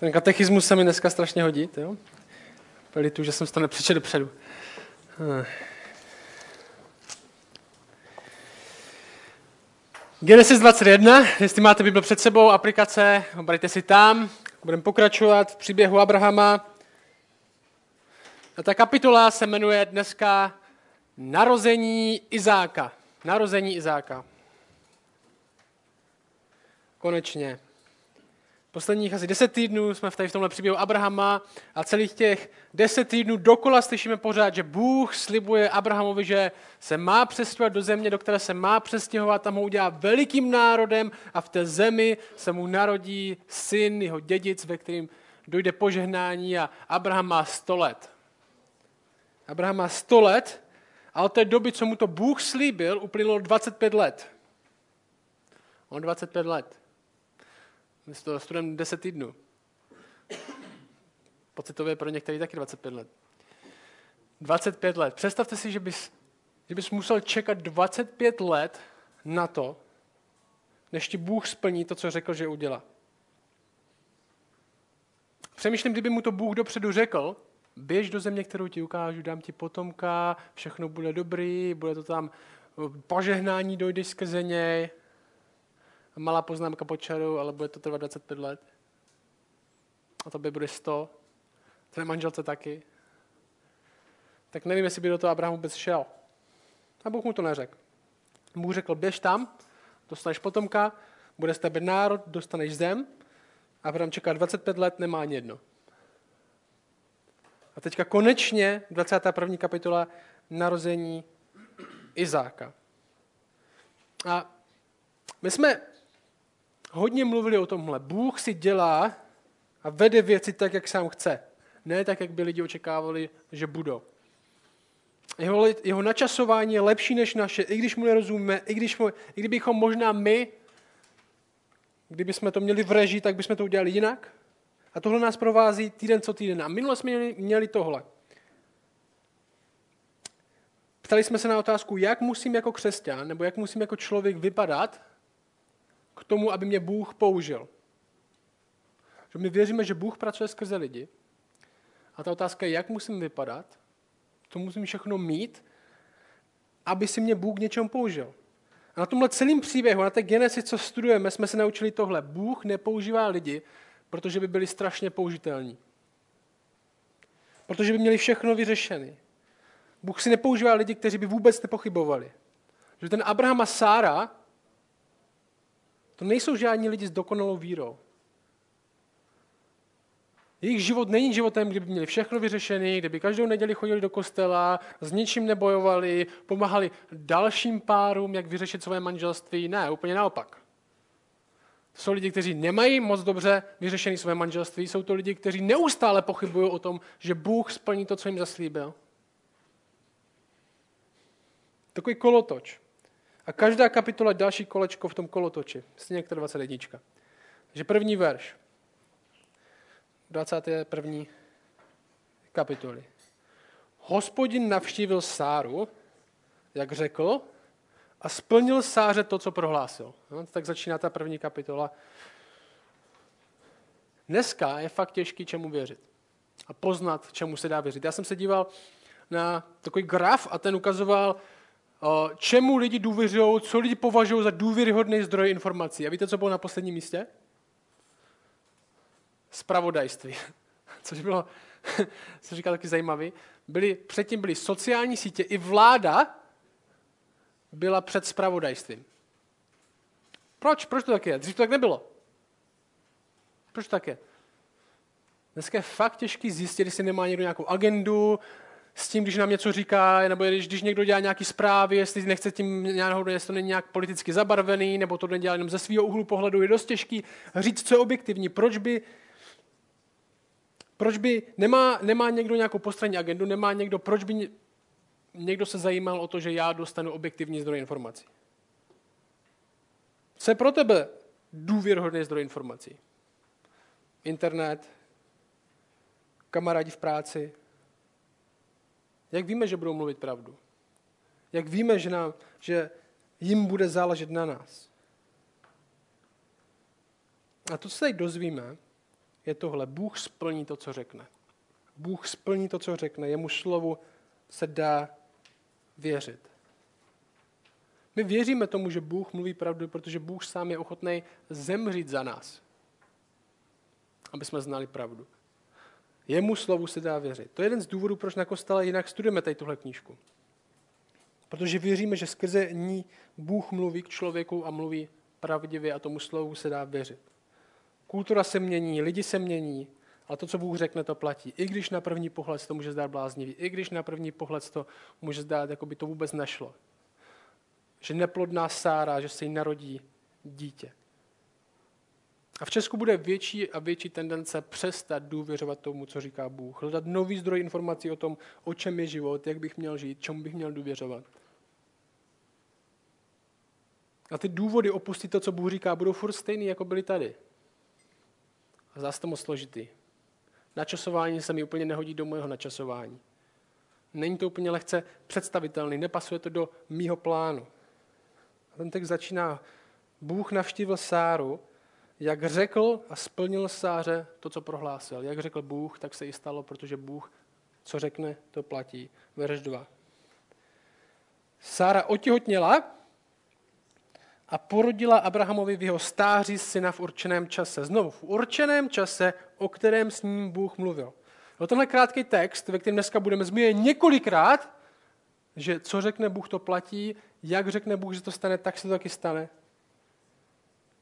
Ten katechismus se mi dneska strašně hodí. Jo? tu, že jsem to nepřečet dopředu. Hm. Genesis 21, jestli máte Bible před sebou, aplikace, obrajte si tam, budeme pokračovat v příběhu Abrahama. A ta kapitola se jmenuje dneska Narození Izáka. Narození Izáka. Konečně. Posledních asi deset týdnů jsme v, tady v tomhle příběhu Abrahama a celých těch deset týdnů dokola slyšíme pořád, že Bůh slibuje Abrahamovi, že se má přestěhovat do země, do které se má přestěhovat, tam ho udělá velikým národem a v té zemi se mu narodí syn, jeho dědic, ve kterým dojde požehnání a Abraham má sto let. Abraham má sto let a od té doby, co mu to Bůh slíbil, uplynulo 25 let. On 25 let. My to studujeme 10 týdnů. Pocitově pro některý taky 25 let. 25 let. Představte si, že bys, že bys musel čekat 25 let na to, než ti Bůh splní to, co řekl, že udělá. Přemýšlím, kdyby mu to Bůh dopředu řekl, běž do země, kterou ti ukážu, dám ti potomka, všechno bude dobrý, bude to tam požehnání, dojdeš skrze něj, malá poznámka po čaru, ale bude to trvat 25 let. A to by bude 100. Tvé manželce taky. Tak nevím, jestli by do toho Abraham vůbec šel. A Bůh mu to neřekl. Bůh řekl, běž tam, dostaneš potomka, bude z tebe národ, dostaneš zem. Abraham čeká 25 let, nemá ani jedno. A teďka konečně 21. kapitola narození Izáka. A my jsme hodně mluvili o tomhle. Bůh si dělá a vede věci tak, jak sám chce. Ne tak, jak by lidi očekávali, že budou. Jeho, jeho načasování je lepší než naše, i když mu nerozumíme, i, když mu, i kdybychom možná my, kdyby jsme to měli v režii, tak bychom to udělali jinak. A tohle nás provází týden co týden. A minule jsme měli, měli tohle. Ptali jsme se na otázku, jak musím jako křesťan, nebo jak musím jako člověk vypadat, tomu, aby mě Bůh použil. Že my věříme, že Bůh pracuje skrze lidi. A ta otázka je, jak musím vypadat, to musím všechno mít, aby si mě Bůh něčem použil. A na tomhle celém příběhu, na té genesi, co studujeme, jsme se naučili tohle. Bůh nepoužívá lidi, protože by byli strašně použitelní. Protože by měli všechno vyřešené. Bůh si nepoužívá lidi, kteří by vůbec nepochybovali. Že ten Abraham a Sára to nejsou žádní lidi s dokonalou vírou. Jejich život není životem, kdyby měli všechno vyřešené, kdyby každou neděli chodili do kostela, s ničím nebojovali, pomáhali dalším párům, jak vyřešit své manželství. Ne, úplně naopak. To jsou lidi, kteří nemají moc dobře vyřešené své manželství, jsou to lidi, kteří neustále pochybují o tom, že Bůh splní to, co jim zaslíbil. Takový kolotoč. A každá kapitola další kolečko v tom kolotoči. Stejně jak ta 21. Takže první verš. 21. kapitoly. Hospodin navštívil Sáru, jak řekl, a splnil Sáře to, co prohlásil. No, tak začíná ta první kapitola. Dneska je fakt těžký, čemu věřit. A poznat, čemu se dá věřit. Já jsem se díval na takový graf a ten ukazoval, čemu lidi důvěřují, co lidi považují za důvěryhodný zdroj informací. A víte, co bylo na posledním místě? Spravodajství. Což bylo, co říkal taky zajímavý. Byly, předtím byly sociální sítě, i vláda byla před spravodajstvím. Proč? Proč to tak je? Dřív to tak nebylo. Proč to tak je? Dneska je fakt těžký zjistit, jestli nemá někdo nějakou agendu, s tím, když nám něco říká, nebo když, když někdo dělá nějaký zprávy, jestli nechce tím náhodou, jestli to není nějak politicky zabarvený, nebo to nedělá jenom ze svého úhlu pohledu, je dost těžký říct, co je objektivní. Proč by, proč by nemá, nemá někdo nějakou postranní agendu, nemá někdo, proč by někdo se zajímal o to, že já dostanu objektivní zdroj informací? Co je pro tebe důvěrhodný zdroj informací? Internet, kamarádi v práci, jak víme, že budou mluvit pravdu? Jak víme, že, nám, že jim bude záležet na nás? A to, co se tady dozvíme, je tohle. Bůh splní to, co řekne. Bůh splní to, co řekne. Jemu slovu se dá věřit. My věříme tomu, že Bůh mluví pravdu, protože Bůh sám je ochotný zemřít za nás, aby jsme znali pravdu. Jemu slovu se dá věřit. To je jeden z důvodů, proč na kostele jinak studujeme tady tuhle knížku. Protože věříme, že skrze ní Bůh mluví k člověku a mluví pravdivě a tomu slovu se dá věřit. Kultura se mění, lidi se mění, ale to, co Bůh řekne, to platí. I když na první pohled to může zdát bláznivý, i když na první pohled to může zdát, jako by to vůbec nešlo. Že neplodná Sára, že se jí narodí dítě. A v Česku bude větší a větší tendence přestat důvěřovat tomu, co říká Bůh. Hledat nový zdroj informací o tom, o čem je život, jak bych měl žít, čemu bych měl důvěřovat. A ty důvody opustit to, co Bůh říká, budou furt stejný, jako byly tady. A zase to moc složitý. Načasování se mi úplně nehodí do mojeho načasování. Není to úplně lehce představitelný, nepasuje to do mýho plánu. A ten text začíná, Bůh navštívil Sáru, jak řekl a splnil Sáře to, co prohlásil. Jak řekl Bůh, tak se i stalo, protože Bůh, co řekne, to platí. Verš 2. Sára otěhotněla a porodila Abrahamovi v jeho stáří syna v určeném čase. Znovu, v určeném čase, o kterém s ním Bůh mluvil. O tenhle krátký text, ve kterém dneska budeme zmínit několikrát, že co řekne Bůh, to platí, jak řekne Bůh, že to stane, tak se to taky stane.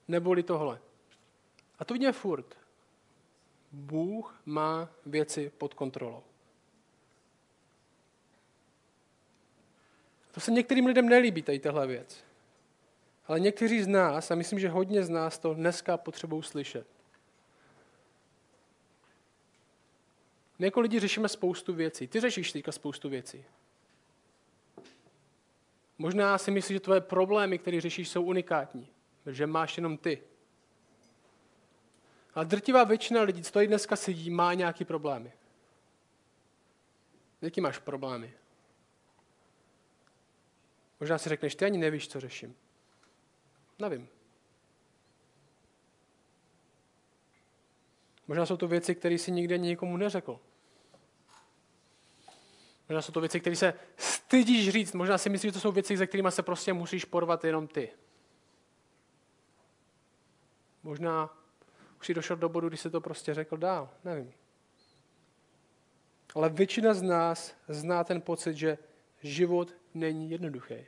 Neboli tohle. A to vidíme furt. Bůh má věci pod kontrolou. To se některým lidem nelíbí, tady tahle věc. Ale někteří z nás, a myslím, že hodně z nás to dneska potřebují slyšet. My jako lidi řešíme spoustu věcí. Ty řešíš teďka spoustu věcí. Možná si myslíš, že tvoje problémy, které řešíš, jsou unikátní. Že máš jenom ty. A drtivá většina lidí, co tady dneska sedí, má nějaký problémy. Jaký máš problémy? Možná si řekneš, ty ani nevíš, co řeším. Nevím. Možná jsou to věci, které si nikdy nikomu neřekl. Možná jsou to věci, které se stydíš říct. Možná si myslíš, že to jsou věci, se kterými se prostě musíš porvat jenom ty. Možná si došel do bodu, kdy se to prostě řekl dál. Nevím. Ale většina z nás zná ten pocit, že život není jednoduchý.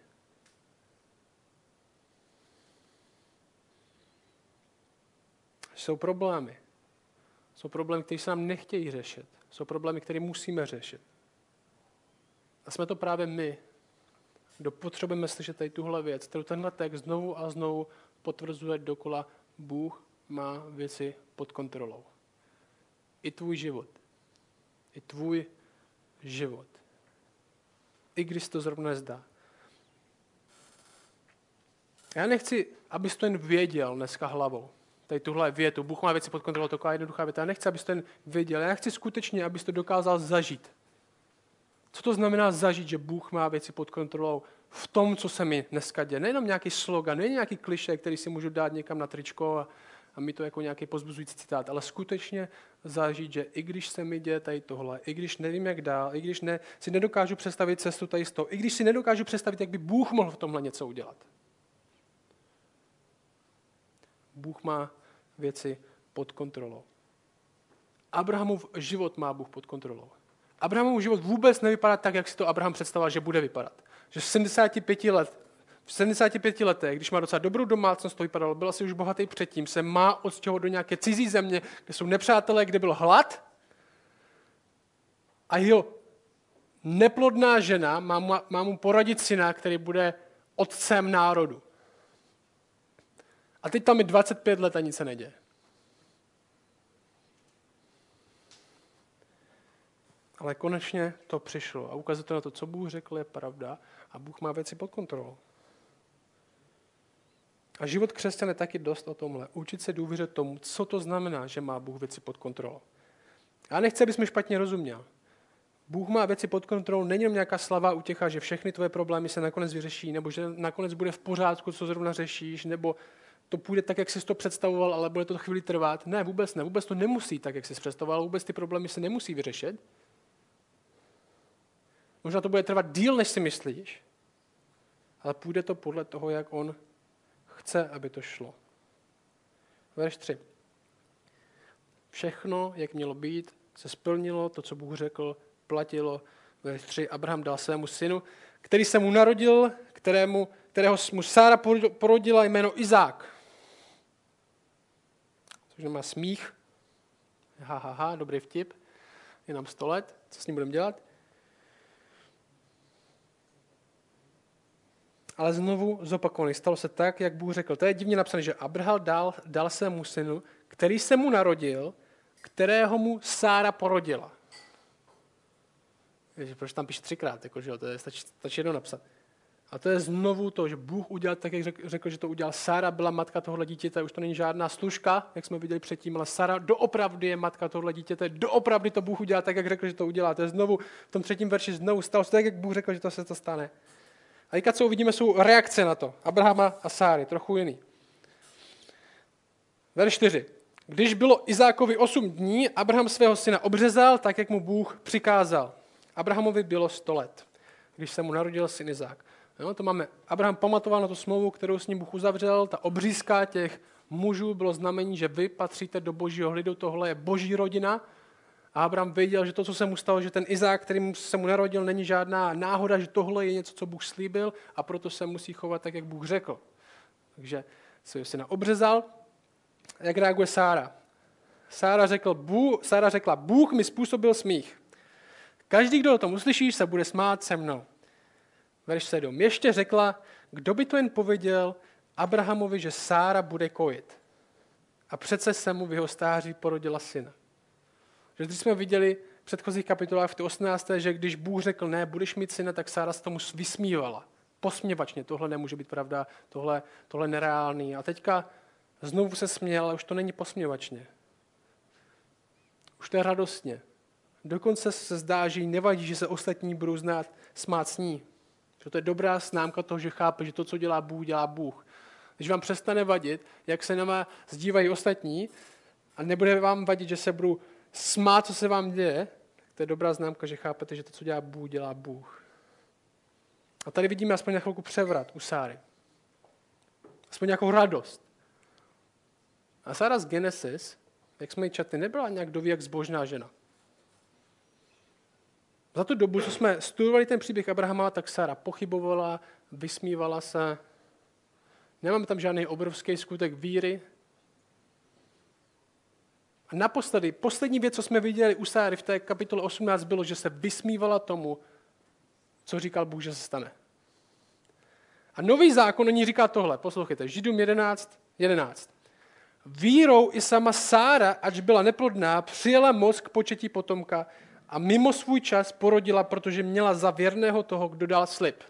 Jsou problémy. Jsou problémy, které se nám nechtějí řešit. Jsou problémy, které musíme řešit. A jsme to právě my, kdo potřebujeme slyšet tady tuhle věc, kterou tenhle text znovu a znovu potvrzuje dokola Bůh má věci pod kontrolou. I tvůj život. I tvůj život. I když to zrovna nezdá. Já nechci, abys to jen věděl dneska hlavou. Tady tuhle větu, Bůh má věci pod kontrolou, taková jednoduchá věta. Já nechci, abys to jen věděl. Já chci skutečně, abys to dokázal zažít. Co to znamená zažít, že Bůh má věci pod kontrolou v tom, co se mi dneska děje? Nejenom nějaký slogan, nejen nějaký kliše, který si můžu dát někam na tričko a, a mi to jako nějaký pozbuzující citát, ale skutečně zažít, že i když se mi děje tady tohle, i když nevím, jak dál, i když ne, si nedokážu představit cestu tady z toho, i když si nedokážu představit, jak by Bůh mohl v tomhle něco udělat. Bůh má věci pod kontrolou. Abrahamův život má Bůh pod kontrolou. Abrahamův život vůbec nevypadá tak, jak si to Abraham představoval, že bude vypadat. Že v 75 let v 75 letech, když má docela dobrou domácnost, to vypadalo, byl asi už bohatý předtím, se má odstěhovat do nějaké cizí země, kde jsou nepřátelé, kde byl hlad. A jeho neplodná žena má, má mu poradit syna, který bude otcem národu. A teď tam je 25 let a nic se neděje. Ale konečně to přišlo a ukazuje to na to, co Bůh řekl, je pravda a Bůh má věci pod kontrolou. A život křesťana je taky dost o tomhle. Učit se důvěřit tomu, co to znamená, že má Bůh věci pod kontrolou. Já nechci, abys mi špatně rozuměl. Bůh má věci pod kontrolou, není jenom nějaká slava utěcha, že všechny tvoje problémy se nakonec vyřeší, nebo že nakonec bude v pořádku, co zrovna řešíš, nebo to půjde tak, jak jsi to představoval, ale bude to chvíli trvat. Ne, vůbec ne. Vůbec to nemusí tak, jak jsi představoval. Vůbec ty problémy se nemusí vyřešit. Možná to bude trvat díl, než si myslíš, ale půjde to podle toho, jak on chce, aby to šlo. Verš 3. Všechno, jak mělo být, se splnilo, to, co Bůh řekl, platilo. Verš 3. Abraham dal svému synu, který se mu narodil, kterému, kterého mu Sára porodila jméno Izák. Což má smích. Ha, ha, ha, dobrý vtip. Je nám sto let, co s ním budeme dělat? Ale znovu zopakovaný. Stalo se tak, jak Bůh řekl. To je divně napsané, že Abraham dal, dal svému synu, který se mu narodil, kterého mu Sára porodila. Ježi, proč tam píše třikrát? Jako, že jo, to je, stačí, stačí jedno napsat. A to je znovu to, že Bůh udělal tak, jak řekl, řekl že to udělal. Sára byla matka tohohle dítěte, už to není žádná služka, jak jsme viděli předtím, ale Sára doopravdy je matka tohohle dítěte, doopravdy to Bůh udělal tak, jak řekl, že to udělá. To je znovu v tom třetím verši znovu stalo se tak, jak Bůh řekl, že to se to stane. A teďka, co uvidíme, jsou reakce na to. Abrahama a Sáry, trochu jiný. Verš 4. Když bylo Izákovi 8 dní, Abraham svého syna obřezal, tak jak mu Bůh přikázal. Abrahamovi bylo 100 let, když se mu narodil syn Izák. Jo, to máme, Abraham pamatoval na tu smlouvu, kterou s ním Bůh uzavřel, ta obřízka těch mužů bylo znamení, že vy patříte do božího lidu, tohle je boží rodina, Abraham věděl, že to, co se mu stalo, že ten Izák, který se mu narodil, není žádná náhoda, že tohle je něco, co Bůh slíbil a proto se musí chovat tak, jak Bůh řekl. Takže se syna obřezal. Jak reaguje Sára? Sára, řekl, Bůh, Sára řekla, Bůh mi způsobil smích. Každý, kdo o tom uslyší, se bude smát se mnou. Verš 7. Ještě řekla, kdo by to jen pověděl Abrahamovi, že Sára bude kojit. A přece se mu v jeho stáří porodila syna. Že když jsme viděli v předchozích kapitolách v té 18. že když Bůh řekl ne, budeš mít syna, tak Sára se tomu vysmívala. Posměvačně, tohle nemůže být pravda, tohle, tohle nereálný. A teďka znovu se směl, ale už to není posměvačně. Už to je radostně. Dokonce se zdá, že jí nevadí, že se ostatní budou znát, smát s ní. Že to je dobrá známka toho, že chápe, že to, co dělá Bůh, dělá Bůh. Když vám přestane vadit, jak se na vás zdívají ostatní, a nebude vám vadit, že se budou smát, co se vám děje, to je dobrá známka, že chápete, že to, co dělá Bůh, dělá Bůh. A tady vidíme aspoň na chvilku převrat u Sáry. Aspoň nějakou radost. A Sára z Genesis, jak jsme ji četli, nebyla nějak doví jak zbožná žena. Za tu dobu, co jsme studovali ten příběh Abrahama, tak Sára pochybovala, vysmívala se. Nemáme tam žádný obrovský skutek víry, a naposledy, poslední věc, co jsme viděli u Sáry v té kapitole 18, bylo, že se vysmívala tomu, co říkal Bůh, že se stane. A nový zákon ní říká tohle, poslouchejte, Židům 11, 11. Vírou i sama Sára, ač byla neplodná, přijela moc k početí potomka a mimo svůj čas porodila, protože měla za věrného toho, kdo dal slib.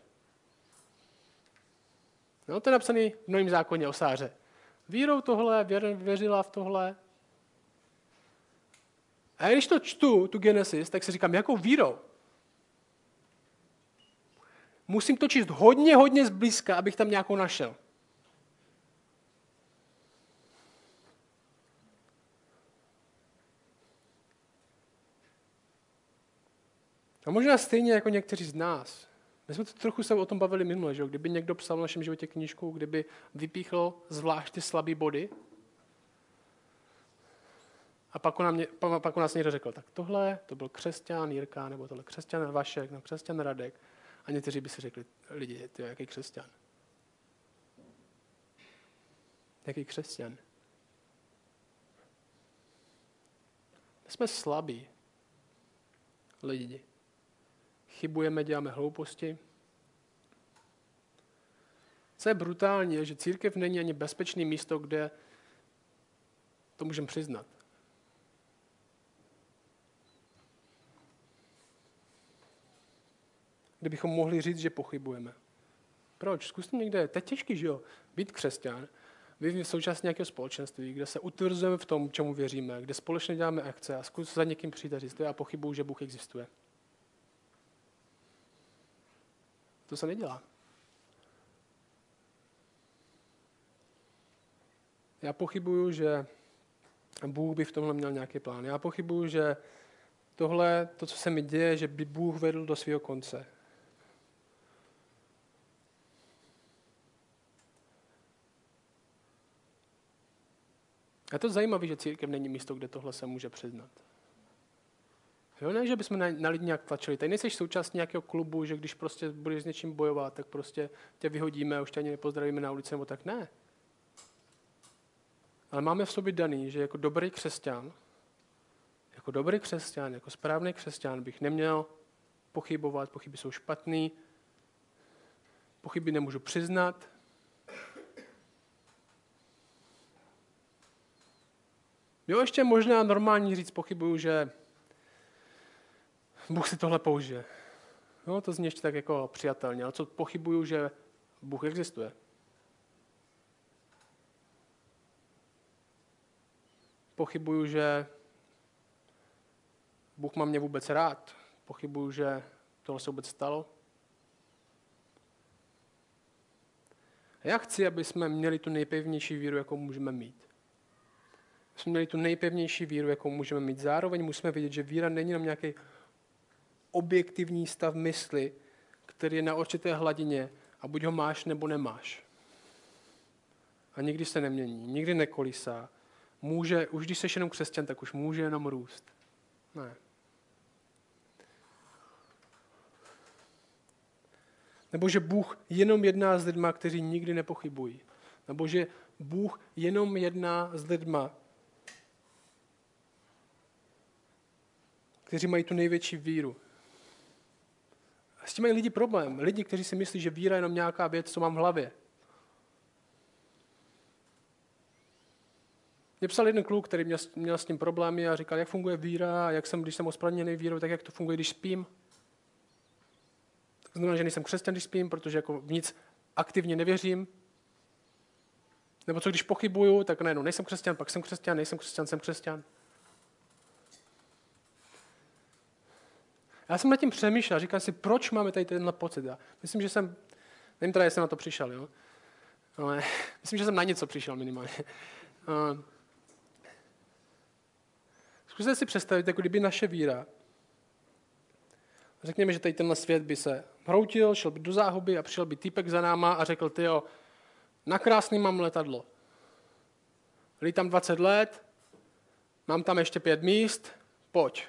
No, to je napsaný v novém zákoně o Sáře. Vírou tohle, věřila v tohle, a když to čtu, tu Genesis, tak si říkám, jakou vírou? Musím to číst hodně, hodně zblízka, abych tam nějakou našel. A možná stejně jako někteří z nás. My jsme to trochu se o tom bavili minule, že kdyby někdo psal v našem životě knížku, kdyby vypíchl zvlášť ty slabé body, a pak, nám, pak u nás někdo řekl, tak tohle to byl křesťan Jirka, nebo tohle křesťan Vašek, nebo křesťan Radek. A někteří by si řekli, lidi, ty jaký křesťan? Jaký křesťan? My jsme slabí lidi. Chybujeme, děláme hlouposti. Co je brutální, je, že církev není ani bezpečné místo, kde to můžeme přiznat. Kde bychom mohli říct, že pochybujeme. Proč? Zkuste někde, to je těžký, že jo, být křesťan, být v součástí nějakého společenství, kde se utvrzujeme v tom, čemu věříme, kde společně děláme akce a zkus za někým přijít a říct, já pochybuju, že Bůh existuje. To se nedělá. Já pochybuju, že Bůh by v tomhle měl nějaký plán. Já pochybuju, že tohle, to, co se mi děje, že by Bůh vedl do svého konce. Je to zajímavé, že církev není místo, kde tohle se může přiznat. Jo, ne, že bychom na, na lidi nějak tlačili. Tady nejseš součást nějakého klubu, že když prostě budeš s něčím bojovat, tak prostě tě vyhodíme a už tě ani nepozdravíme na ulici, nebo tak ne. Ale máme v sobě daný, že jako dobrý křesťan, jako dobrý křesťan, jako správný křesťan bych neměl pochybovat, pochyby jsou špatný, pochyby nemůžu přiznat. Jo, ještě možná normální říct pochybuju, že Bůh si tohle použije. No, to zní ještě tak jako přijatelně, ale co pochybuju, že Bůh existuje. Pochybuju, že Bůh má mě vůbec rád. Pochybuju, že tohle se vůbec stalo. Já chci, aby jsme měli tu nejpevnější víru, jakou můžeme mít. Jsme měli tu nejpevnější víru, jakou můžeme mít. Zároveň musíme vědět, že víra není jenom nějaký objektivní stav mysli, který je na určité hladině a buď ho máš nebo nemáš. A nikdy se nemění, nikdy nekolísá. Může, už když jsi jenom křesťan, tak už může jenom růst. Ne. Nebo že Bůh jenom jedná s lidma, kteří nikdy nepochybují. Nebo že Bůh jenom jedná s lidma, kteří mají tu největší víru. A s tím mají lidi problém. Lidi, kteří si myslí, že víra je jenom nějaká věc, co mám v hlavě. Mě psal jeden kluk, který měl, měl s tím problémy a říkal, jak funguje víra a jak jsem, když jsem ospravedlněný vírou, tak jak to funguje, když spím. To znamená, že nejsem křesťan, když spím, protože jako v nic aktivně nevěřím. Nebo co když pochybuju, tak najednou nejsem křesťan, pak jsem křesťan, nejsem křesťan, jsem křesťan. Já jsem nad tím přemýšlel, říkal si, proč máme tady tenhle pocit. Já myslím, že jsem, nevím teda, jestli jsem na to přišel, jo? ale myslím, že jsem na něco přišel minimálně. Zkuste si představit, jako kdyby naše víra, řekněme, že tady tenhle svět by se hroutil, šel by do záhuby a přišel by týpek za náma a řekl, ty jo, na krásný mám letadlo. Lítám 20 let, mám tam ještě pět míst, pojď.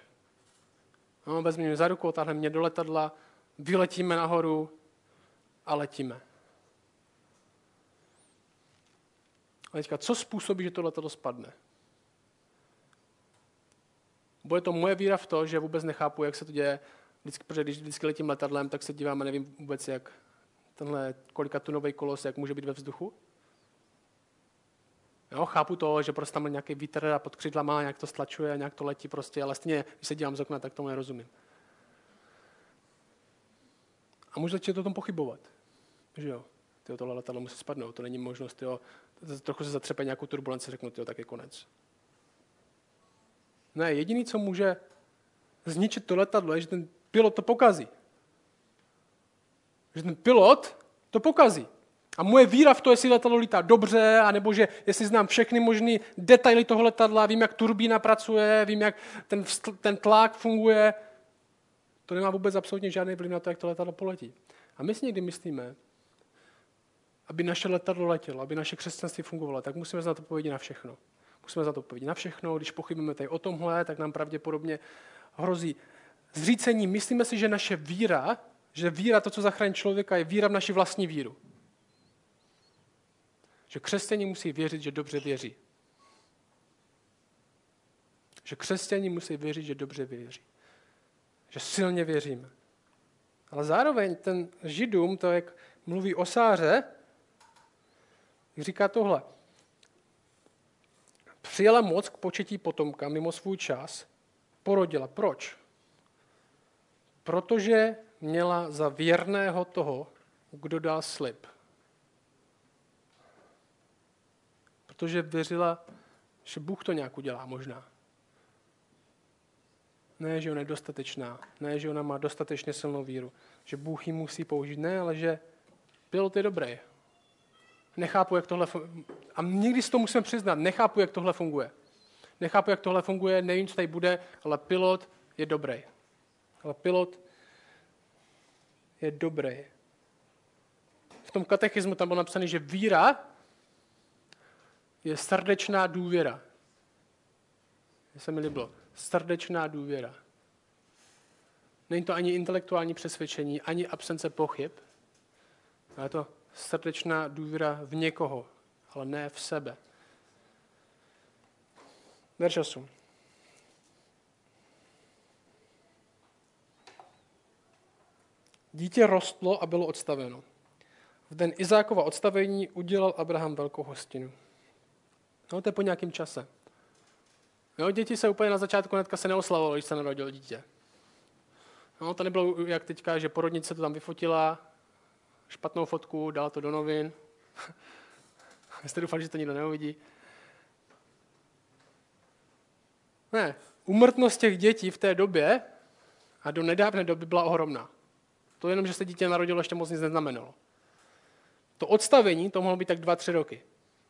No, vezmi mě za ruku, táhne mě do letadla, vyletíme nahoru a letíme. A teďka, co způsobí, že to letadlo spadne? Bude to moje víra v to, že vůbec nechápu, jak se to děje. Vždycky, protože když vždycky letím letadlem, tak se dívám a nevím vůbec, jak tenhle kolika tunový kolos, jak může být ve vzduchu. Jo, chápu to, že prostě tam nějaký vítr a pod křídlama nějak to stlačuje, nějak to letí prostě, ale stejně, když se dívám z okna, tak tomu nerozumím. A můžu začít o tom pochybovat. Že jo, tyjo, tohle letadlo musí spadnout, to není možnost, jo, trochu se zatřepe nějakou turbulenci, řeknu, tyjo, tak je konec. Ne, jediný, co může zničit to letadlo, je, že ten pilot to pokazí. Že ten pilot to pokazí. A moje víra v to, jestli letadlo lítá dobře, anebo že jestli znám všechny možné detaily toho letadla, vím, jak turbína pracuje, vím, jak ten, ten tlak funguje, to nemá vůbec absolutně žádný vliv na to, jak to letadlo poletí. A my si někdy myslíme, aby naše letadlo letělo, aby naše křesťanství fungovalo, tak musíme znát odpovědi na všechno. Musíme znát odpovědi na všechno. Když pochybujeme tady o tomhle, tak nám pravděpodobně hrozí zřícení. Myslíme si, že naše víra, že víra, to, co zachrání člověka, je víra v naši vlastní víru. Že křesťani musí věřit, že dobře věří. Že křesťani musí věřit, že dobře věří. Že silně věříme. Ale zároveň ten židům, to jak mluví o Sáře, říká tohle. Přijela moc k početí potomka mimo svůj čas, porodila. Proč? Protože měla za věrného toho, kdo dal slib. Protože věřila, že Bůh to nějak udělá možná. Ne, že ona je dostatečná, ne, že ona má dostatečně silnou víru, že Bůh ji musí použít, ne, ale že pilot je dobrý. Nechápu, jak tohle... A někdy si to musíme přiznat, nechápu, jak tohle funguje. Nechápu, jak tohle funguje, nevím, co tady bude, ale pilot je dobrý. Ale pilot je dobrý. V tom katechismu tam bylo napsané, že víra je srdečná důvěra. Mně se mi líbilo. Srdečná důvěra. Není to ani intelektuální přesvědčení, ani absence pochyb, ale je to srdečná důvěra v někoho, ale ne v sebe. Verš 8. Dítě rostlo a bylo odstaveno. V den Izákova odstavení udělal Abraham velkou hostinu. No, to je po nějakém čase. No, děti se úplně na začátku netka se neoslavovalo, když se narodilo dítě. No, to nebylo jak teďka, že porodnice to tam vyfotila, špatnou fotku, dala to do novin. Jste doufali, že to nikdo neuvidí. Ne, umrtnost těch dětí v té době a do nedávné doby byla ohromná. To jenom, že se dítě narodilo, ještě moc nic neznamenalo. To odstavení, to mohlo být tak dva, tři roky.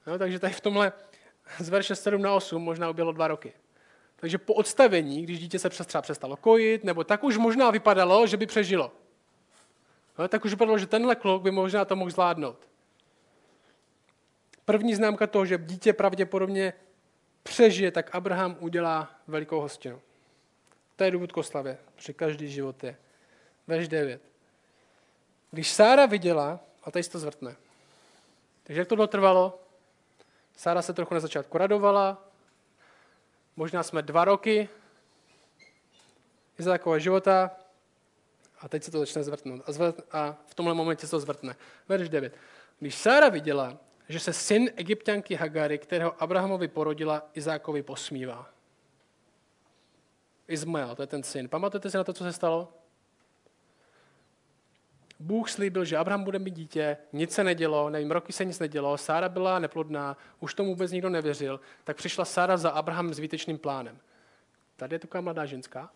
No, takže tady v tomhle z verše 7 na 8 možná uběhlo dva roky. Takže po odstavení, když dítě se třeba přestalo kojit, nebo tak už možná vypadalo, že by přežilo. No, tak už vypadalo, že tenhle kluk by možná to mohl zvládnout. První známka toho, že dítě pravděpodobně přežije, tak Abraham udělá velikou hostinu. To je důvod k oslavě, každý život je. Verš 9. Když Sára viděla, a tady se to zvrtne. Takže jak to trvalo? Sára se trochu na začátku radovala, možná jsme dva roky takového života a teď se to začne zvrtnout. A, zvrt, a v tomhle momentě se to zvrtne. Verš 9. Když Sára viděla, že se syn egyptianky Hagary, kterého Abrahamovi porodila, Izákovi posmívá. Izmael, to je ten syn. Pamatujete si na to, co se stalo? Bůh slíbil, že Abraham bude mít dítě, nic se nedělo, nevím, roky se nic nedělo, Sára byla neplodná, už tomu vůbec nikdo nevěřil, tak přišla Sára za Abrahamem s výtečným plánem. Tady je taková mladá ženská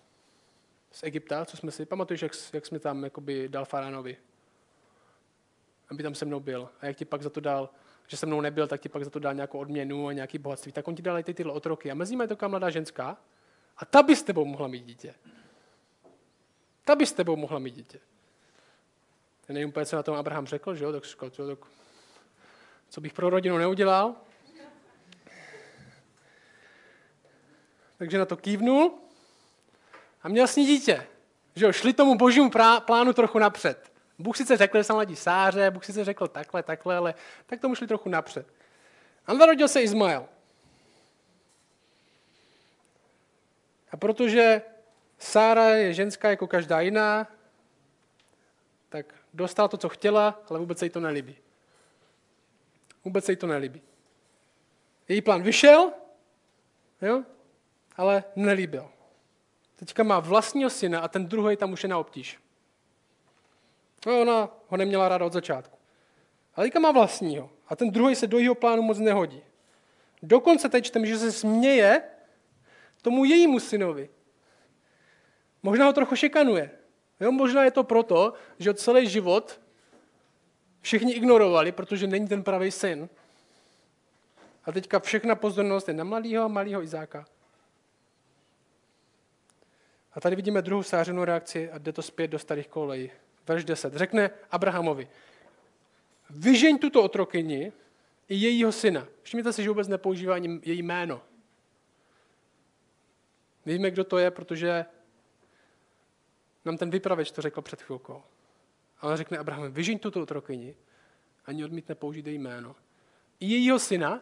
z Egypta, co jsme si, pamatuješ, jak, jak jsme tam jakoby dal Faránovi, aby tam se mnou byl. A jak ti pak za to dal, že se mnou nebyl, tak ti pak za to dal nějakou odměnu a nějaký bohatství. Tak on ti dal ty tyhle otroky. A mezi nimi je taková mladá ženská a ta by s tebou mohla mít dítě. Ta by s tebou mohla mít dítě. Já nevím úplně, co na tom Abraham řekl, že jo? Tak říkal, co, tak, co bych pro rodinu neudělal. Takže na to kývnul a měl s ní dítě. Že jo, šli tomu božímu plánu trochu napřed. Bůh sice řekl, že se mladí sáře, Bůh sice řekl takhle, takhle, ale tak tomu šli trochu napřed. A narodil se Izmael. A protože Sára je ženská jako každá jiná, tak dostala to, co chtěla, ale vůbec se jí to nelíbí. Vůbec se jí to nelíbí. Její plán vyšel, jo, ale nelíbil. Teďka má vlastního syna a ten druhý tam už je na obtíž. No, ona ho neměla ráda od začátku. Ale teďka má vlastního a ten druhý se do jeho plánu moc nehodí. Dokonce teď čteme, že se směje tomu jejímu synovi. Možná ho trochu šikanuje. Jo, možná je to proto, že celý život všichni ignorovali, protože není ten pravý syn. A teďka všechna pozornost je na mladého, malého Izáka. A tady vidíme druhou sářenou reakci a jde to zpět do starých kolejí. Verš 10. Řekne Abrahamovi, vyžeň tuto otrokyni i jejího syna. Všimněte si, že vůbec nepoužívá její jméno. Víme, kdo to je, protože nám ten vypraveč to řekl před chvilkou. Ale řekne Abraham, vyžiň tuto otrokyni, ani odmítne použít její jméno. I jejího syna,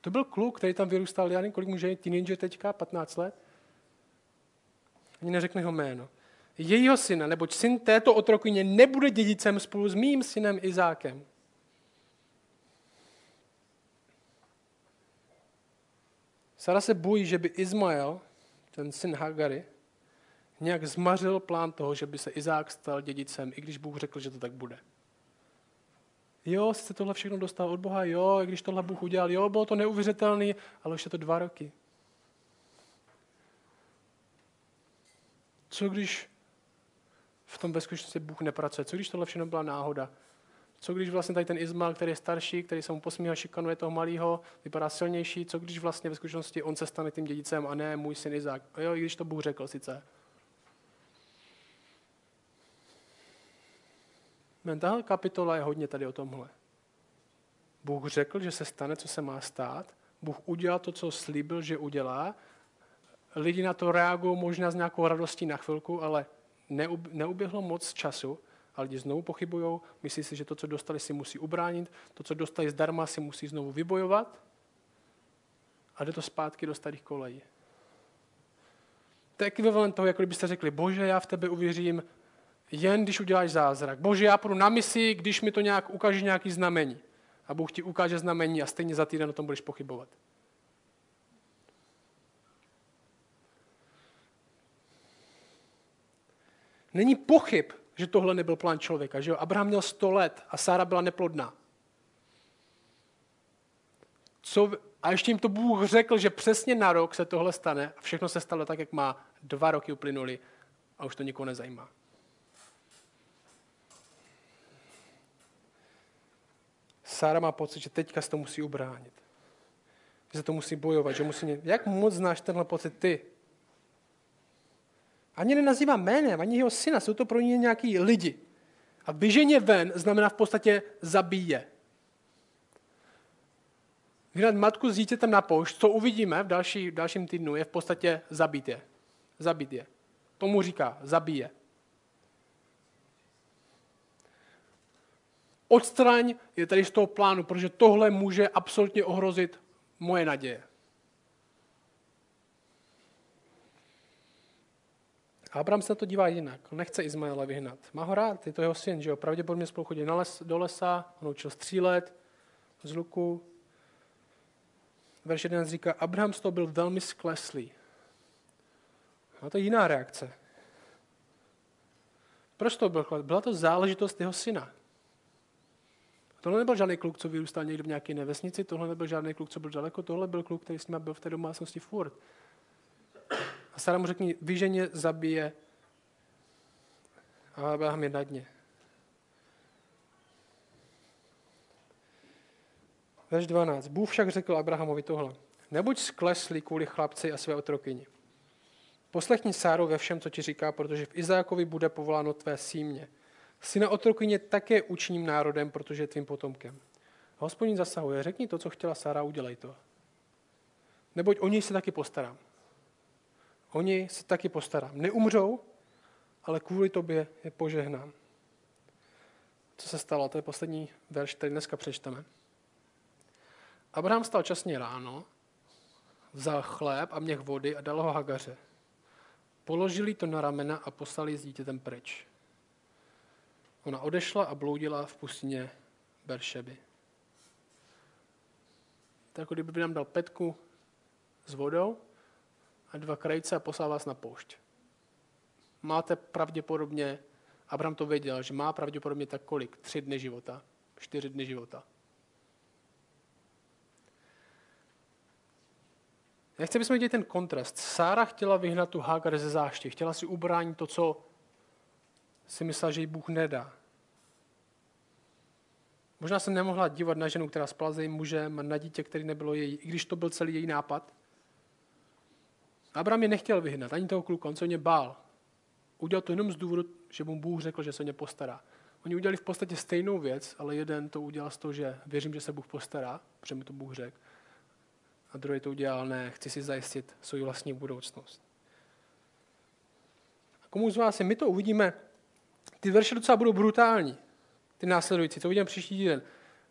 to byl kluk, který tam vyrůstal, já nevím, kolik může teenager teďka, 15 let, ani neřekne jeho jméno. Jejího syna, neboť syn této otrokyně nebude dědicem spolu s mým synem Izákem. Sara se bojí, že by Izmael, ten syn Hagary, nějak zmařil plán toho, že by se Izák stal dědicem, i když Bůh řekl, že to tak bude. Jo, sice tohle všechno dostal od Boha, jo, i když tohle Bůh udělal, jo, bylo to neuvěřitelné, ale už je to dva roky. Co když v tom bezpečnosti Bůh nepracuje? Co když tohle všechno byla náhoda? Co když vlastně tady ten Izmael, který je starší, který se mu posmíhá, šikanuje toho malého, vypadá silnější, co když vlastně ve skutečnosti on se stane tím dědicem a ne můj syn Izák. Jo, i když to Bůh řekl sice. Tahle kapitola je hodně tady o tomhle. Bůh řekl, že se stane, co se má stát. Bůh udělal to, co slíbil, že udělá. Lidi na to reagují možná s nějakou radostí na chvilku, ale neuběhlo moc času a lidi znovu pochybují, myslí si, že to, co dostali, si musí ubránit, to, co dostali zdarma, si musí znovu vybojovat a jde to zpátky do starých kolejí. To je ekvivalent toho, jako kdybyste řekli, bože, já v tebe uvěřím jen, když uděláš zázrak. Bože, já půjdu na misi, když mi to nějak ukáže nějaký znamení. A Bůh ti ukáže znamení a stejně za týden o tom budeš pochybovat. Není pochyb, že tohle nebyl plán člověka. Že jo? Abraham měl 100 let a Sára byla neplodná. Co, a ještě jim to Bůh řekl, že přesně na rok se tohle stane a všechno se stalo tak, jak má. Dva roky uplynuly a už to nikoho nezajímá. Sára má pocit, že teďka se to musí ubránit. Že se to musí bojovat, že musí... Jak moc znáš tenhle pocit ty? Ani nenazývá jménem, ani jeho syna, jsou to pro ně nějaký lidi. A vyženě ven znamená v podstatě zabíje. Vyhnat matku s dítětem na poušť, co uvidíme v, další, v dalším týdnu, je v podstatě zabít je. Zabít je. Tomu říká, zabíje. Odstraň je tady z toho plánu, protože tohle může absolutně ohrozit moje naděje. A Abraham se na to dívá jinak. On nechce Izmaela vyhnat. Má ho rád, je to jeho syn, že jo? Pravděpodobně spolu chodí na les, do lesa, on učil střílet z luku. Verš 11 říká, Abraham z toho byl velmi skleslý. A to je jiná reakce. Proč to byl? Byla to záležitost jeho syna. Tohle nebyl žádný kluk, co vyrůstal někde v nějaké nevesnici, tohle nebyl žádný kluk, co byl daleko, tohle byl kluk, který s ním byl v té domácnosti furt. A Sara mu řekne, vyženě zabije a Abraham je na dně. Verš 12. Bůh však řekl Abrahamovi tohle. Nebuď skleslý kvůli chlapci a své otrokyni. Poslechni Sáru ve všem, co ti říká, protože v Izákovi bude povoláno tvé símě. Syna otrokyně také učním národem, protože je tvým potomkem. Hospodin zasahuje. Řekni to, co chtěla Sára, udělej to. Neboť o něj se taky postarám. Oni se taky postarám. Neumřou, ale kvůli tobě je požehnám. Co se stalo? To je poslední verš, který dneska přečteme. Abraham stal časně ráno, vzal chléb a měch vody a dal ho Hagaře. Položili to na ramena a poslali s dítětem pryč. Ona odešla a bloudila v pustině Beršeby. Tak jako kdyby nám dal petku s vodou a dva krajce a poslal vás na poušť. Máte pravděpodobně, Abraham to věděl, že má pravděpodobně tak kolik? Tři dny života, čtyři dny života. Já chci, abychom viděli ten kontrast. Sára chtěla vyhnat tu Hagar ze záště, chtěla si ubránit to, co si myslela, že jí Bůh nedá. Možná se nemohla dívat na ženu, která spala s jejím mužem, na dítě, který nebylo její, i když to byl celý její nápad. Abraham je nechtěl vyhnat, ani toho kluka, on se o ně bál. Udělal to jenom z důvodu, že mu Bůh řekl, že se o ně postará. Oni udělali v podstatě stejnou věc, ale jeden to udělal z toho, že věřím, že se Bůh postará, protože mi to Bůh řekl. A druhý to udělal, ne, chci si zajistit svou vlastní budoucnost. A komu z vás je, my to uvidíme, ty verše docela budou brutální, ty následující, to uvidíme příští týden.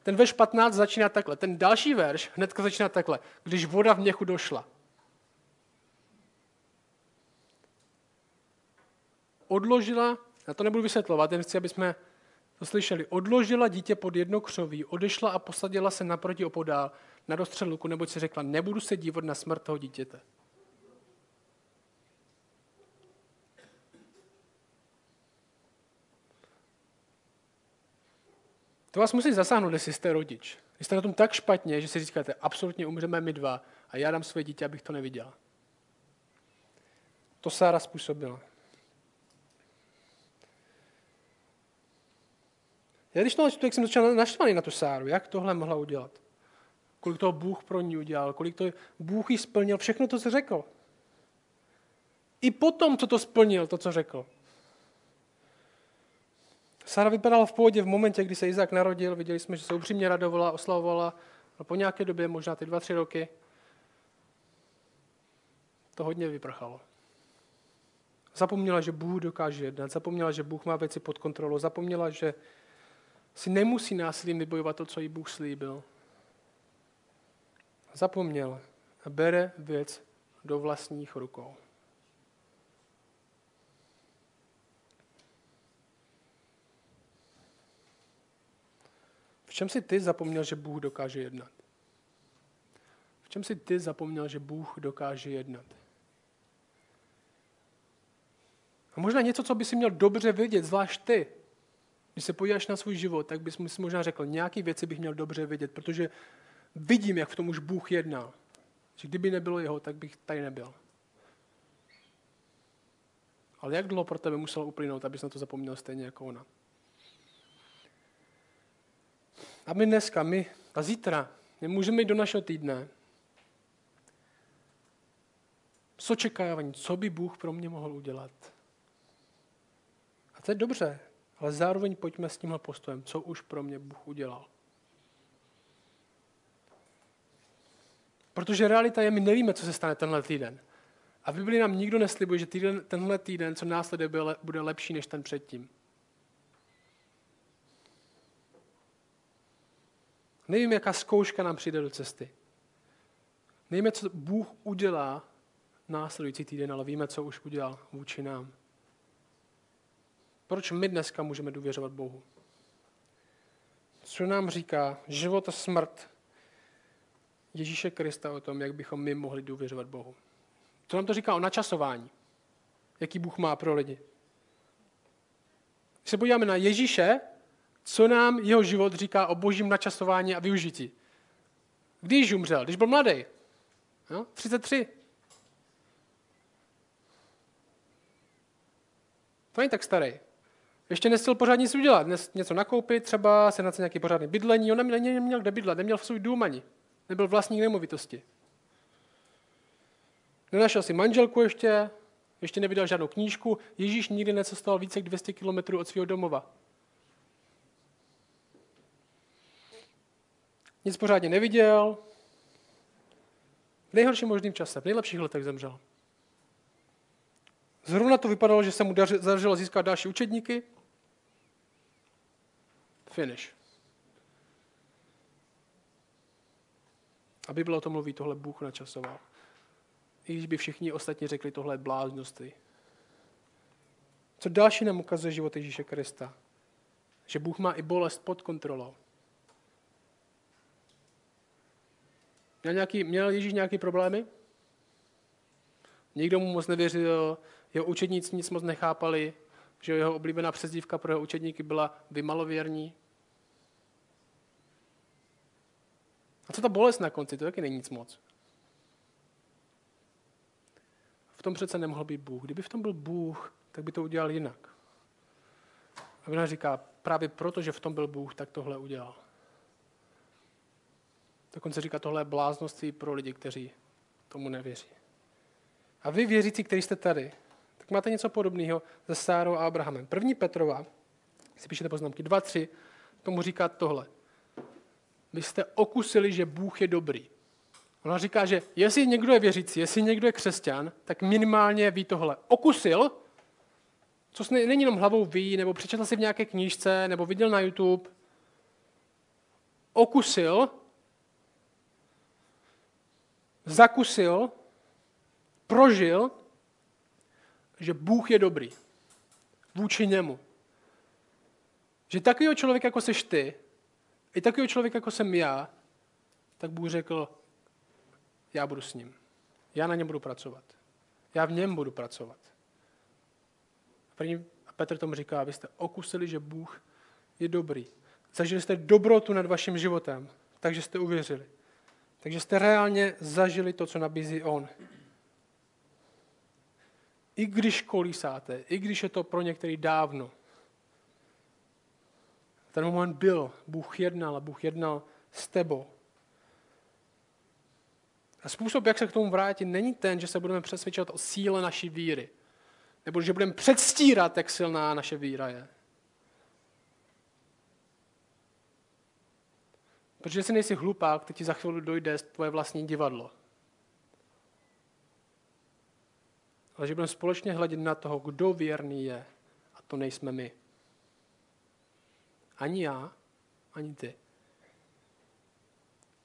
Ten verš 15 začíná takhle, ten další verš hnedka začíná takhle, když voda v měchu došla. odložila, já to nebudu vysvětlovat, jen chci, aby jsme to slyšeli, odložila dítě pod jedno křoví, odešla a posadila se naproti opodál na dostřel luku, neboť si řekla, nebudu se dívat na smrt toho dítěte. To vás musí zasáhnout, jestli jste rodič. Když jste na tom tak špatně, že si říkáte, absolutně umřeme my dva a já dám své dítě, abych to neviděl. To Sára způsobila. Já když to tak jsem začal naštvaný na tu Sáru, jak tohle mohla udělat. Kolik toho Bůh pro ní udělal, kolik to Bůh jí splnil, všechno to, co řekl. I potom, co to splnil, to, co řekl. Sara vypadala v pohodě v momentě, kdy se Izák narodil. Viděli jsme, že se upřímně radovala, oslavovala. A po nějaké době, možná ty dva, tři roky, to hodně vyprchalo. Zapomněla, že Bůh dokáže jednat, zapomněla, že Bůh má věci pod kontrolou, zapomněla, že si nemusí násilím vybojovat to, co jí Bůh slíbil. Zapomněla a bere věc do vlastních rukou. Čem si ty zapomněl, že Bůh dokáže jednat? V čem si ty zapomněl, že Bůh dokáže jednat? A možná něco, co by si měl dobře vědět, zvlášť ty. Když se podíváš na svůj život, tak bys si možná řekl, nějaké věci bych měl dobře vědět, protože vidím, jak v tom už Bůh jedná. Že kdyby nebylo jeho, tak bych tady nebyl. Ale jak dlouho pro tebe muselo uplynout, abys na to zapomněl stejně jako ona? A my dneska, my a zítra, my můžeme jít do našeho týdne s očekáváním, co by Bůh pro mě mohl udělat. A to je dobře, ale zároveň pojďme s tímhle postojem, co už pro mě Bůh udělal. Protože realita je, my nevíme, co se stane tenhle týden. A v Biblii nám nikdo neslibuje, že týden, tenhle týden, co následuje, bude lepší než ten předtím. Nevím, jaká zkouška nám přijde do cesty. Nevíme, co Bůh udělá následující týden, ale víme, co už udělal vůči nám. Proč my dneska můžeme důvěřovat Bohu? Co nám říká život a smrt Ježíše Krista o tom, jak bychom my mohli důvěřovat Bohu? Co nám to říká o načasování? Jaký Bůh má pro lidi? Když se podíváme na Ježíše, co nám jeho život říká o božím načasování a využití. Když umřel, když byl mladý, no, 33. To není tak starý. Ještě nestihl pořádně nic udělat, něco nakoupit, třeba se na nějaký pořádný bydlení. On neměl, neměl kde bydlet, neměl v svůj dům ani. Nebyl vlastník nemovitosti. Nenašel si manželku ještě, ještě nevydal žádnou knížku. Ježíš nikdy necestoval více jak 200 kilometrů od svého domova. Nic pořádně neviděl. V nejhorším možným čase, v nejlepších letech zemřel. Zrovna to vypadalo, že se mu dařilo získat další učedníky. Finish. A Bible o tom mluví, tohle Bůh načasoval. I když by všichni ostatní řekli, tohle je bláznosti. Co další nám ukazuje život Ježíše Krista? Že Bůh má i bolest pod kontrolou. Měl, nějaký, měl Ježíš nějaké problémy? Nikdo mu moc nevěřil, jeho učedníci nic moc nechápali, že jeho oblíbená přezdívka pro jeho učedníky byla vymalověrní. A co ta bolest na konci, to taky není nic moc. V tom přece nemohl být Bůh. Kdyby v tom byl Bůh, tak by to udělal jinak. A Biblia říká, právě proto, že v tom byl Bůh, tak tohle udělal. Dokonce říká, tohle je bláznoství pro lidi, kteří tomu nevěří. A vy věřící, kteří jste tady, tak máte něco podobného se Sárou a Abrahamem. První Petrova, si píšete poznámky 2-3, tomu říká tohle. Vy jste okusili, že Bůh je dobrý. Ona říká, že jestli někdo je věřící, jestli někdo je křesťan, tak minimálně ví tohle. Okusil, co není jenom hlavou ví, nebo přečetl si v nějaké knížce, nebo viděl na YouTube. Okusil, zakusil, prožil, že Bůh je dobrý vůči němu. Že takového člověka, jako seš ty, i takového člověka, jako jsem já, tak Bůh řekl, já budu s ním. Já na něm budu pracovat. Já v něm budu pracovat. A Petr tomu říká, abyste okusili, že Bůh je dobrý. Zažili jste dobrotu nad vaším životem, takže jste uvěřili. Takže jste reálně zažili to, co nabízí On. I když kolísáte, i když je to pro některý dávno, Ten moment byl. Bůh jednal a Bůh jednal s tebou. A způsob, jak se k tomu vrátit, není ten, že se budeme přesvědčovat o síle naší víry. Nebo že budeme předstírat, jak silná naše víra je. Protože si nejsi hlupák, teď ti za chvíli dojde tvoje vlastní divadlo. Ale že budeme společně hledět na toho, kdo věrný je. A to nejsme my. Ani já, ani ty.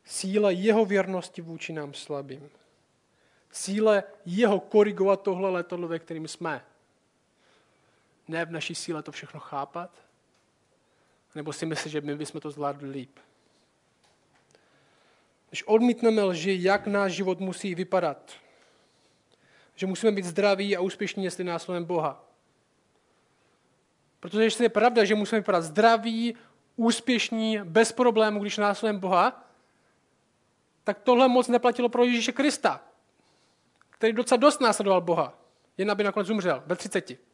Síla jeho věrnosti vůči nám slabým. Síle jeho korigovat tohle letadlo, ve kterým jsme. Ne v naší síle to všechno chápat, nebo si myslet, že my bychom to zvládli líp. Když odmítneme lži, jak náš život musí vypadat, že musíme být zdraví a úspěšní, jestli následem Boha. Protože jestli je pravda, že musíme vypadat zdraví, úspěšní, bez problémů, když následem Boha, tak tohle moc neplatilo pro Ježíše Krista, který docela dost následoval Boha, jen aby nakonec umřel ve 30.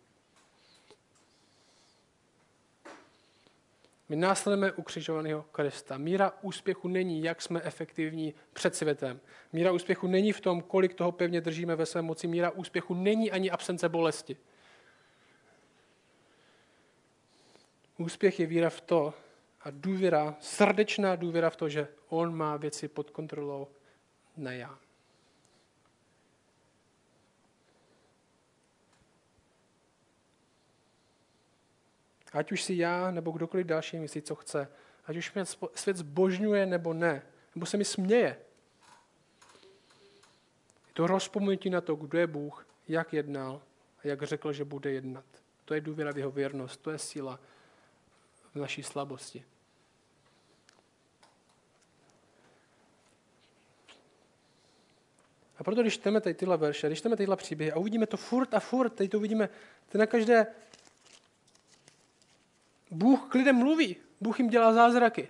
My následujeme ukřižovaného Krista. Míra úspěchu není, jak jsme efektivní před světem. Míra úspěchu není v tom, kolik toho pevně držíme ve své moci. Míra úspěchu není ani absence bolesti. Úspěch je víra v to a důvěra, srdečná důvěra v to, že on má věci pod kontrolou, ne já. Ať už si já nebo kdokoliv další myslí, co chce. Ať už mě svět zbožňuje nebo ne. Nebo se mi směje. Je to rozpomenutí na to, kdo je Bůh, jak jednal a jak řekl, že bude jednat. To je důvěra v jeho věrnost, to je síla v naší slabosti. A proto, když čteme tady tyhle verše, když čteme tyhle příběhy a uvidíme to furt a furt, teď to uvidíme, to na každé Bůh k lidem mluví, Bůh jim dělá zázraky.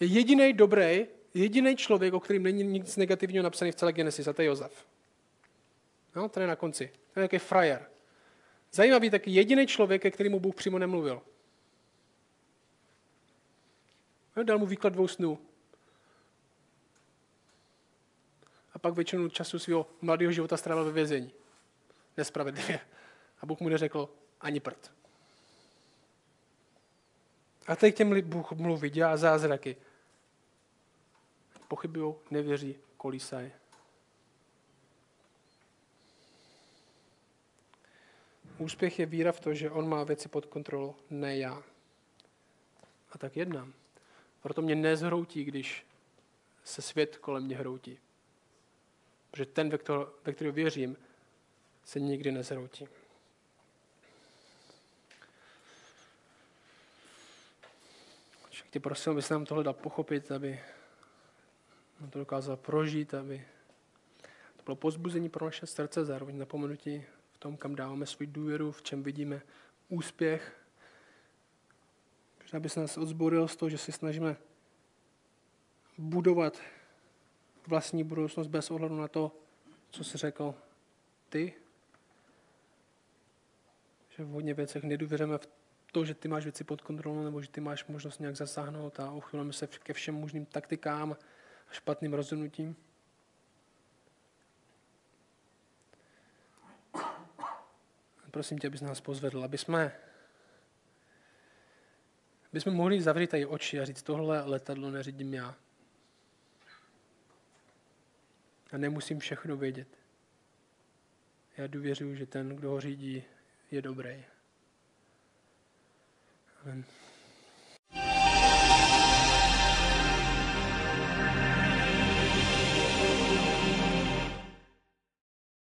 Je jediný dobrý, jediný člověk, o kterým není nic negativního napsaný v celé Genesis, a to je Jozef. No, ten je na konci. Ten je jaký frajer. Zajímavý taky jediný člověk, ke kterému Bůh přímo nemluvil. No, dal mu výklad dvou snů. A pak většinu času svého mladého života strávil ve vězení. Nespravedlivě. A Bůh mu neřekl ani prd. A teď těm Bůh mluví, dělá zázraky. Pochybují, nevěří, kolísají. Úspěch je víra v to, že on má věci pod kontrolou, ne já. A tak jednám. Proto mě nezhroutí, když se svět kolem mě hroutí. Protože ten, ve, kterého, věřím, se nikdy nezhroutí. Tě prosil, abys nám tohle dal pochopit, aby nám to dokázal prožít, aby to bylo pozbuzení pro naše srdce, zároveň napomenutí v tom, kam dáváme svůj důvěru, v čem vidíme úspěch. Aby se nás odzboril z toho, že si snažíme budovat vlastní budoucnost bez ohledu na to, co jsi řekl ty. Že v hodně věcech nedůvěřujeme v to, že ty máš věci pod kontrolou, nebo že ty máš možnost nějak zasáhnout a uchylujeme se ke všem možným taktikám a špatným rozhodnutím. Prosím tě, abys nás pozvedl, aby jsme, aby jsme mohli zavřít tady oči a říct, tohle letadlo neřídím já. A nemusím všechno vědět. Já důvěřuji, že ten, kdo ho řídí, je dobrý. and